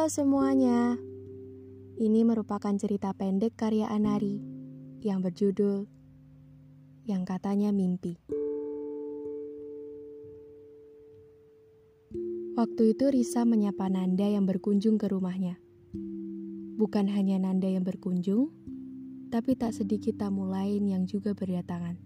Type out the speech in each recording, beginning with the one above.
Halo semuanya. Ini merupakan cerita pendek karya Anari yang berjudul Yang Katanya Mimpi. Waktu itu Risa menyapa Nanda yang berkunjung ke rumahnya. Bukan hanya Nanda yang berkunjung, tapi tak sedikit tamu lain yang juga berdatangan.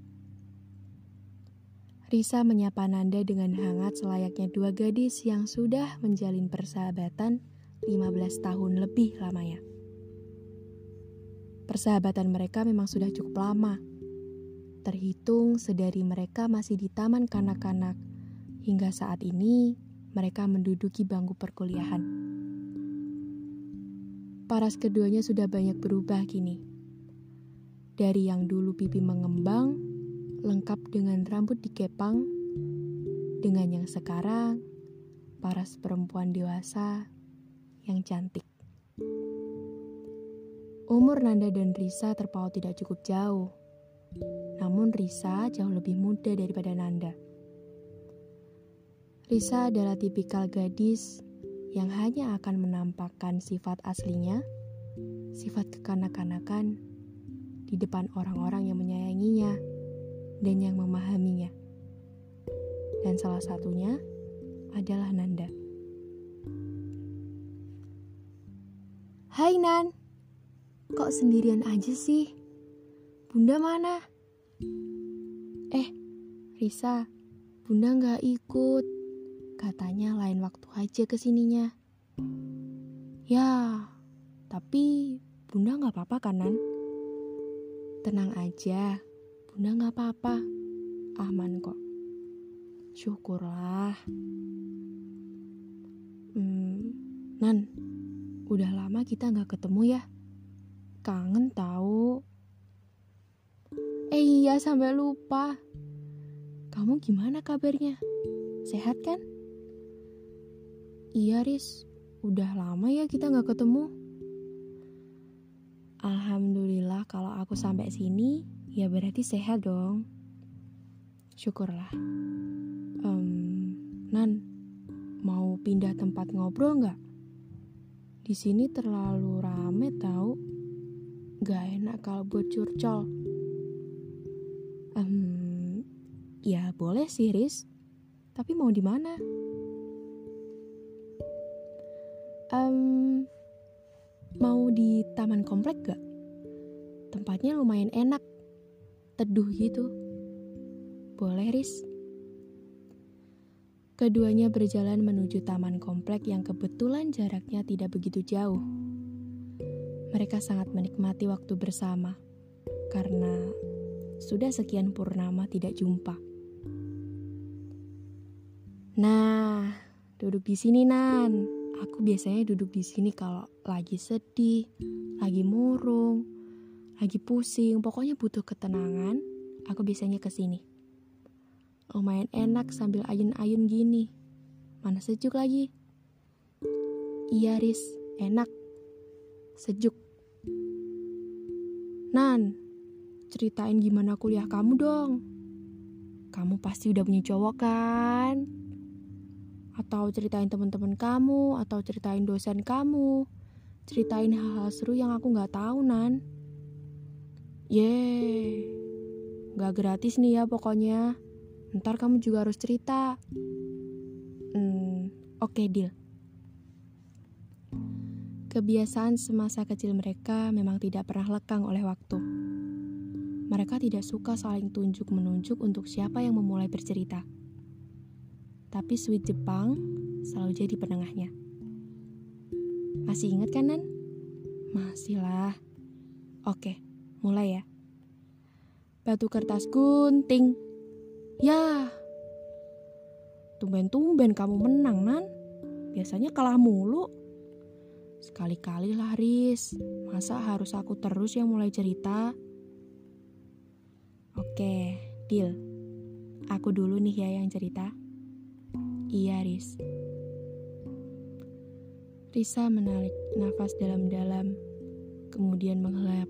Risa menyapa Nanda dengan hangat selayaknya dua gadis yang sudah menjalin persahabatan 15 tahun lebih lamanya. Persahabatan mereka memang sudah cukup lama. Terhitung sedari mereka masih di taman kanak-kanak hingga saat ini mereka menduduki bangku perkuliahan. Paras keduanya sudah banyak berubah kini. Dari yang dulu pipi mengembang lengkap dengan rambut dikepang, dengan yang sekarang paras perempuan dewasa yang cantik. Umur Nanda dan Risa terpaut tidak cukup jauh, namun Risa jauh lebih muda daripada Nanda. Risa adalah tipikal gadis yang hanya akan menampakkan sifat aslinya, sifat kekanak-kanakan di depan orang-orang yang menyayanginya dan yang memahaminya. Dan salah satunya adalah Nanda. Hai Nan, kok sendirian aja sih? Bunda mana? Eh, Risa, Bunda nggak ikut. Katanya lain waktu aja ke sininya. Ya, tapi Bunda nggak apa-apa kan, Nan? Tenang aja, Bunda nggak apa-apa, aman kok. Syukurlah. Hmm, Nan, udah lama kita nggak ketemu ya. Kangen tahu. Eh iya sampai lupa. Kamu gimana kabarnya? Sehat kan? Iya Riz, udah lama ya kita nggak ketemu. Alhamdulillah kalau aku sampai sini Ya berarti sehat dong. Syukurlah. Um, Nan, mau pindah tempat ngobrol nggak? Di sini terlalu rame tau. Gak enak kalau buat curcol. Um, ya boleh sih, Riz. Tapi mau di mana? Um, mau di taman komplek gak? Tempatnya lumayan enak teduh gitu. Boleh, Riz? Keduanya berjalan menuju taman komplek yang kebetulan jaraknya tidak begitu jauh. Mereka sangat menikmati waktu bersama karena sudah sekian purnama tidak jumpa. Nah, duduk di sini Nan. Aku biasanya duduk di sini kalau lagi sedih, lagi murung, lagi pusing, pokoknya butuh ketenangan, aku biasanya ke sini. Lumayan enak sambil ayun-ayun gini. Mana sejuk lagi? Iya, Riz, enak. Sejuk. Nan, ceritain gimana kuliah kamu dong. Kamu pasti udah punya cowok kan? Atau ceritain teman-teman kamu, atau ceritain dosen kamu. Ceritain hal-hal seru yang aku nggak tahu, Nan. Yeay, gak gratis nih ya pokoknya. Ntar kamu juga harus cerita. Hmm, oke okay, deal. Kebiasaan semasa kecil mereka memang tidak pernah lekang oleh waktu. Mereka tidak suka saling tunjuk-menunjuk untuk siapa yang memulai bercerita. Tapi Sweet Jepang selalu jadi penengahnya. Masih ingat kan, Nan? Masih lah. Oke, Mulai ya. Batu kertas gunting. Ya. Tumben-tumben kamu menang, Nan. Biasanya kalah mulu. Sekali-kali lah, Riz. Masa harus aku terus yang mulai cerita? Oke, deal. Aku dulu nih ya yang cerita. Iya, Riz. Risa menarik nafas dalam-dalam kemudian menghela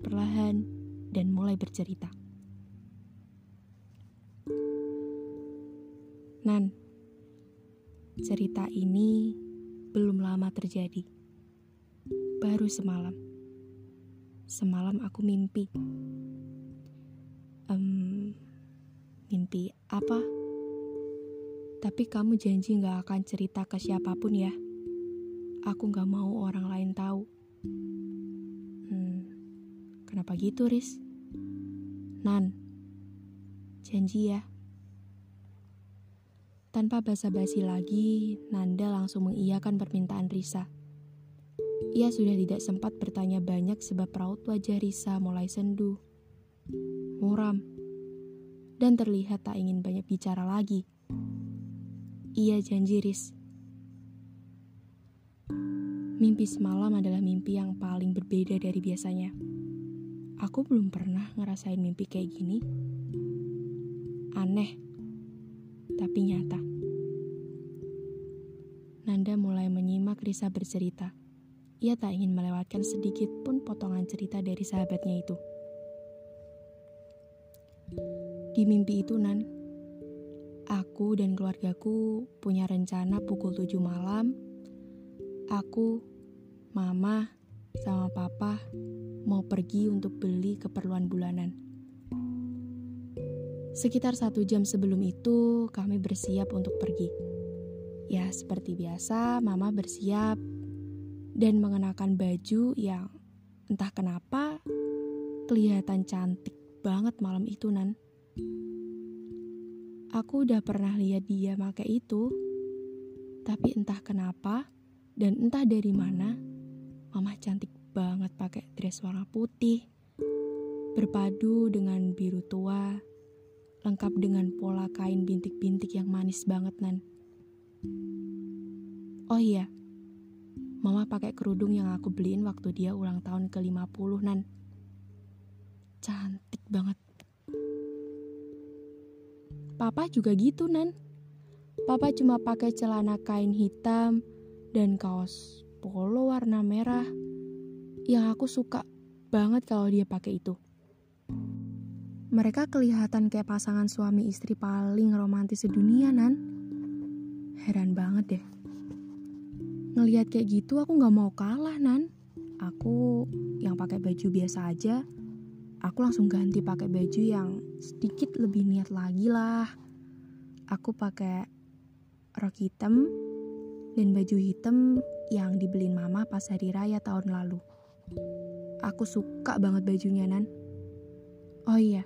perlahan dan mulai bercerita. Nan, cerita ini belum lama terjadi. Baru semalam. Semalam aku mimpi. Um, mimpi apa? Tapi kamu janji gak akan cerita ke siapa pun ya. Aku gak mau orang lain tahu. Hmm, kenapa gitu, Riz? Nan, janji ya. Tanpa basa-basi lagi, Nanda langsung mengiyakan permintaan Risa. Ia sudah tidak sempat bertanya banyak sebab raut wajah Risa mulai sendu, muram, dan terlihat tak ingin banyak bicara lagi. Ia janji Riz. Mimpi semalam adalah mimpi yang paling berbeda dari biasanya. Aku belum pernah ngerasain mimpi kayak gini. Aneh, tapi nyata. Nanda mulai menyimak Risa bercerita. Ia tak ingin melewatkan sedikit pun potongan cerita dari sahabatnya itu. Di mimpi itu, Nan, aku dan keluargaku punya rencana pukul 7 malam. Aku, mama, sama papa mau pergi untuk beli keperluan bulanan. Sekitar satu jam sebelum itu, kami bersiap untuk pergi. Ya, seperti biasa, Mama bersiap dan mengenakan baju yang entah kenapa kelihatan cantik banget malam itu, Nan. Aku udah pernah lihat dia pakai itu, tapi entah kenapa dan entah dari mana, Mama cantik banget pakai dress warna putih, berpadu dengan biru tua, lengkap dengan pola kain bintik-bintik yang manis banget, Nan. Oh iya, Mama pakai kerudung yang aku beliin waktu dia ulang tahun ke-50, Nan. Cantik banget. Papa juga gitu, Nan. Papa cuma pakai celana kain hitam dan kaos polo warna merah yang aku suka banget kalau dia pakai itu. Mereka kelihatan kayak pasangan suami istri paling romantis sedunia, Nan. Heran banget deh. Ngelihat kayak gitu aku gak mau kalah, Nan. Aku yang pakai baju biasa aja, aku langsung ganti pakai baju yang sedikit lebih niat lagi lah. Aku pakai rok hitam dan baju hitam yang dibeliin mama pas hari raya tahun lalu. Aku suka banget bajunya, Nan. Oh iya,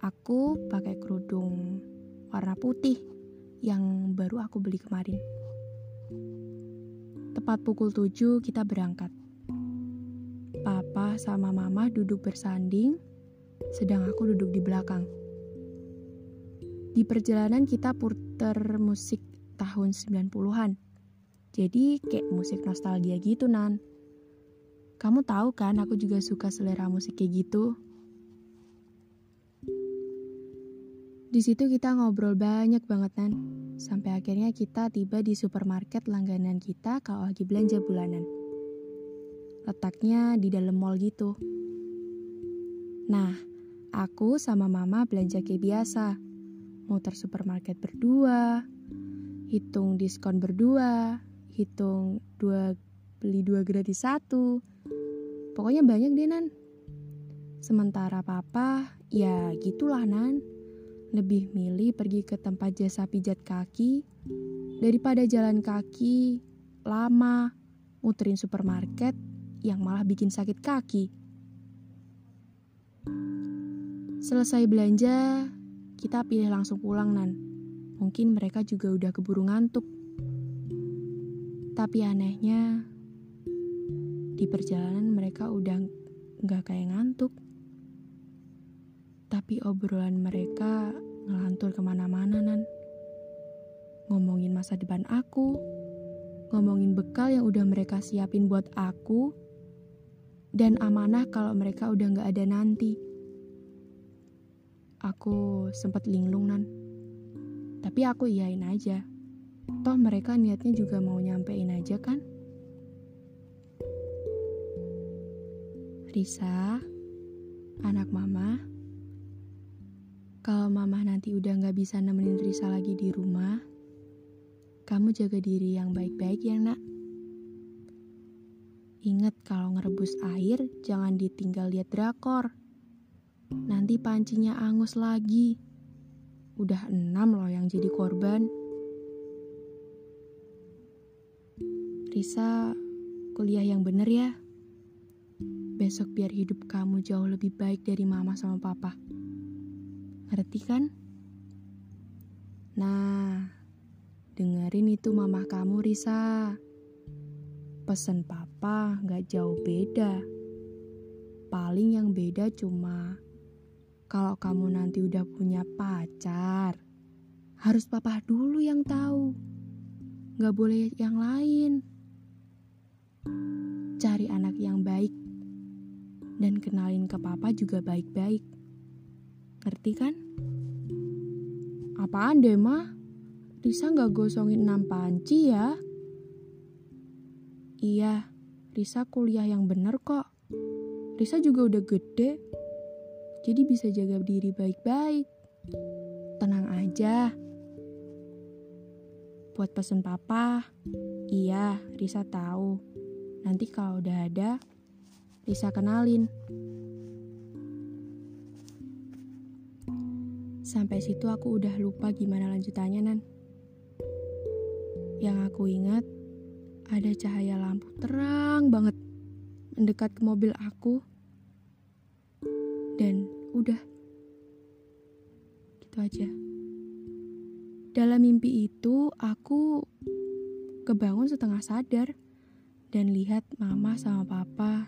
aku pakai kerudung warna putih yang baru aku beli kemarin. Tepat pukul 7 kita berangkat. Papa sama mama duduk bersanding, sedang aku duduk di belakang. Di perjalanan kita puter musik tahun 90-an. Jadi kayak musik nostalgia gitu, Nan. Kamu tahu kan aku juga suka selera musik kayak gitu. Di situ kita ngobrol banyak banget kan, sampai akhirnya kita tiba di supermarket langganan kita kalau lagi belanja bulanan. Letaknya di dalam mall gitu. Nah, aku sama mama belanja kayak biasa. Muter supermarket berdua, hitung diskon berdua, hitung dua beli dua gratis satu. Pokoknya banyak deh Nan. Sementara papa, ya gitulah Nan. Lebih milih pergi ke tempat jasa pijat kaki daripada jalan kaki lama muterin supermarket yang malah bikin sakit kaki. Selesai belanja, kita pilih langsung pulang Nan. Mungkin mereka juga udah keburu ngantuk. Tapi anehnya, di perjalanan mereka udah nggak kayak ngantuk. Tapi obrolan mereka ngelantur ke mana-mana, Nan. Ngomongin masa depan aku, ngomongin bekal yang udah mereka siapin buat aku, dan amanah kalau mereka udah nggak ada nanti. Aku sempat linglung, Nan. Tapi aku iyain aja. Toh mereka niatnya juga mau nyampein aja kan? Risa, anak mama, kalau mama nanti udah gak bisa nemenin Risa lagi di rumah, kamu jaga diri yang baik-baik ya nak. Ingat kalau ngerebus air jangan ditinggal lihat drakor. Nanti pancinya angus lagi. Udah enam loh yang jadi korban. Risa, kuliah yang bener ya. Besok biar hidup kamu jauh lebih baik dari mama sama papa. Ngerti kan? Nah, dengerin itu mama kamu Risa. Pesan papa gak jauh beda. Paling yang beda cuma kalau kamu nanti udah punya pacar, harus papa dulu yang tahu. Gak boleh yang lain. Cari anak yang baik dan kenalin ke papa juga baik-baik. Ngerti kan? Apaan deh, mah? Risa gak gosongin enam panci ya? Iya, Risa kuliah yang bener kok. Risa juga udah gede, jadi bisa jaga diri baik-baik. Tenang aja. Buat pesen papa, iya Risa tahu. Nanti kalau udah ada, Risa kenalin. Sampai situ aku udah lupa gimana lanjutannya, Nan. Yang aku ingat, ada cahaya lampu terang banget mendekat ke mobil aku. Dan udah. Gitu aja. Dalam mimpi itu aku kebangun setengah sadar dan lihat mama sama papa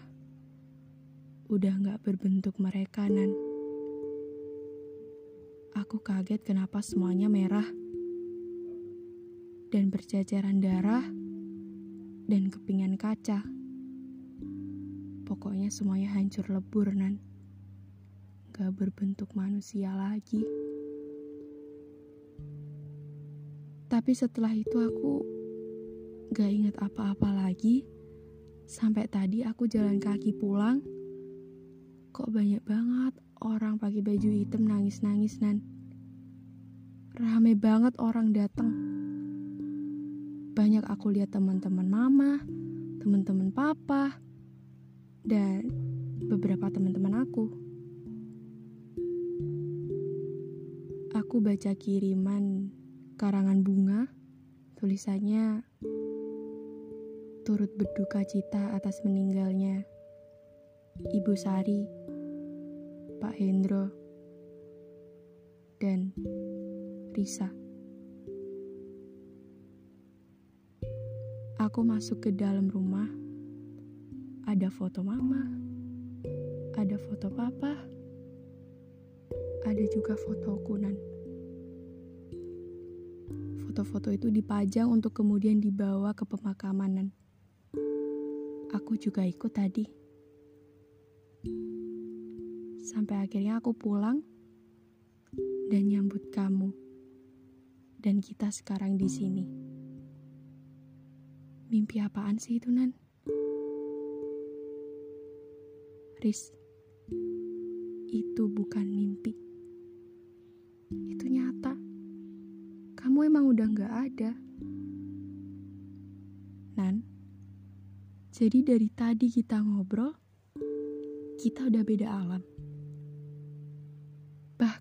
udah gak berbentuk mereka nan. Aku kaget kenapa semuanya merah dan berjajaran darah dan kepingan kaca. Pokoknya semuanya hancur lebur, Nan. Gak berbentuk manusia lagi. Tapi setelah itu aku gak ingat apa-apa lagi. Sampai tadi aku jalan kaki pulang. Kok banyak banget orang pakai baju hitam nangis-nangis, Nan. Rame banget orang datang banyak aku lihat teman-teman mama, teman-teman papa, dan beberapa teman-teman aku. Aku baca kiriman karangan bunga, tulisannya turut berduka cita atas meninggalnya Ibu Sari, Pak Hendro, dan Risa. Aku masuk ke dalam rumah. Ada foto mama, ada foto papa, ada juga foto kunan. Foto-foto itu dipajang untuk kemudian dibawa ke pemakaman. Aku juga ikut tadi. Sampai akhirnya aku pulang dan nyambut kamu. Dan kita sekarang di sini. Mimpi apaan sih itu, Nan? Riz, itu bukan mimpi. Itu nyata. Kamu emang udah gak ada. Nan, jadi dari tadi kita ngobrol, kita udah beda alam.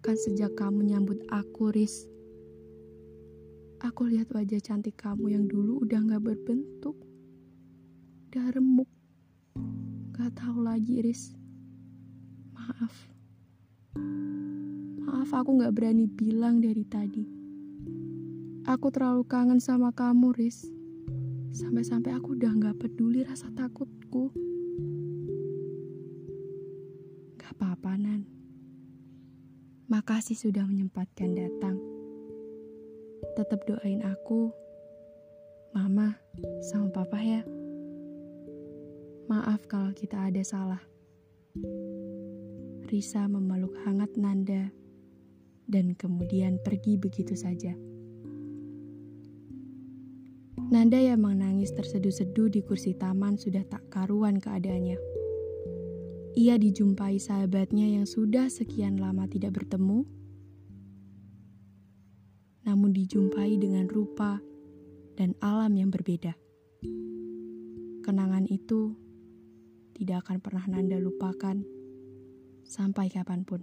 Bahkan sejak kamu nyambut aku, Riz, Aku lihat wajah cantik kamu yang dulu udah gak berbentuk. Udah remuk. Gak tahu lagi, Riz. Maaf. Maaf aku gak berani bilang dari tadi. Aku terlalu kangen sama kamu, Riz. Sampai-sampai aku udah gak peduli rasa takutku. Gak apa-apa, Nan. Makasih sudah menyempatkan datang tetap doain aku, mama, sama papa ya. Maaf kalau kita ada salah. Risa memeluk hangat Nanda dan kemudian pergi begitu saja. Nanda yang menangis terseduh-seduh di kursi taman sudah tak karuan keadaannya. Ia dijumpai sahabatnya yang sudah sekian lama tidak bertemu namun dijumpai dengan rupa dan alam yang berbeda. Kenangan itu tidak akan pernah Nanda lupakan sampai kapan pun.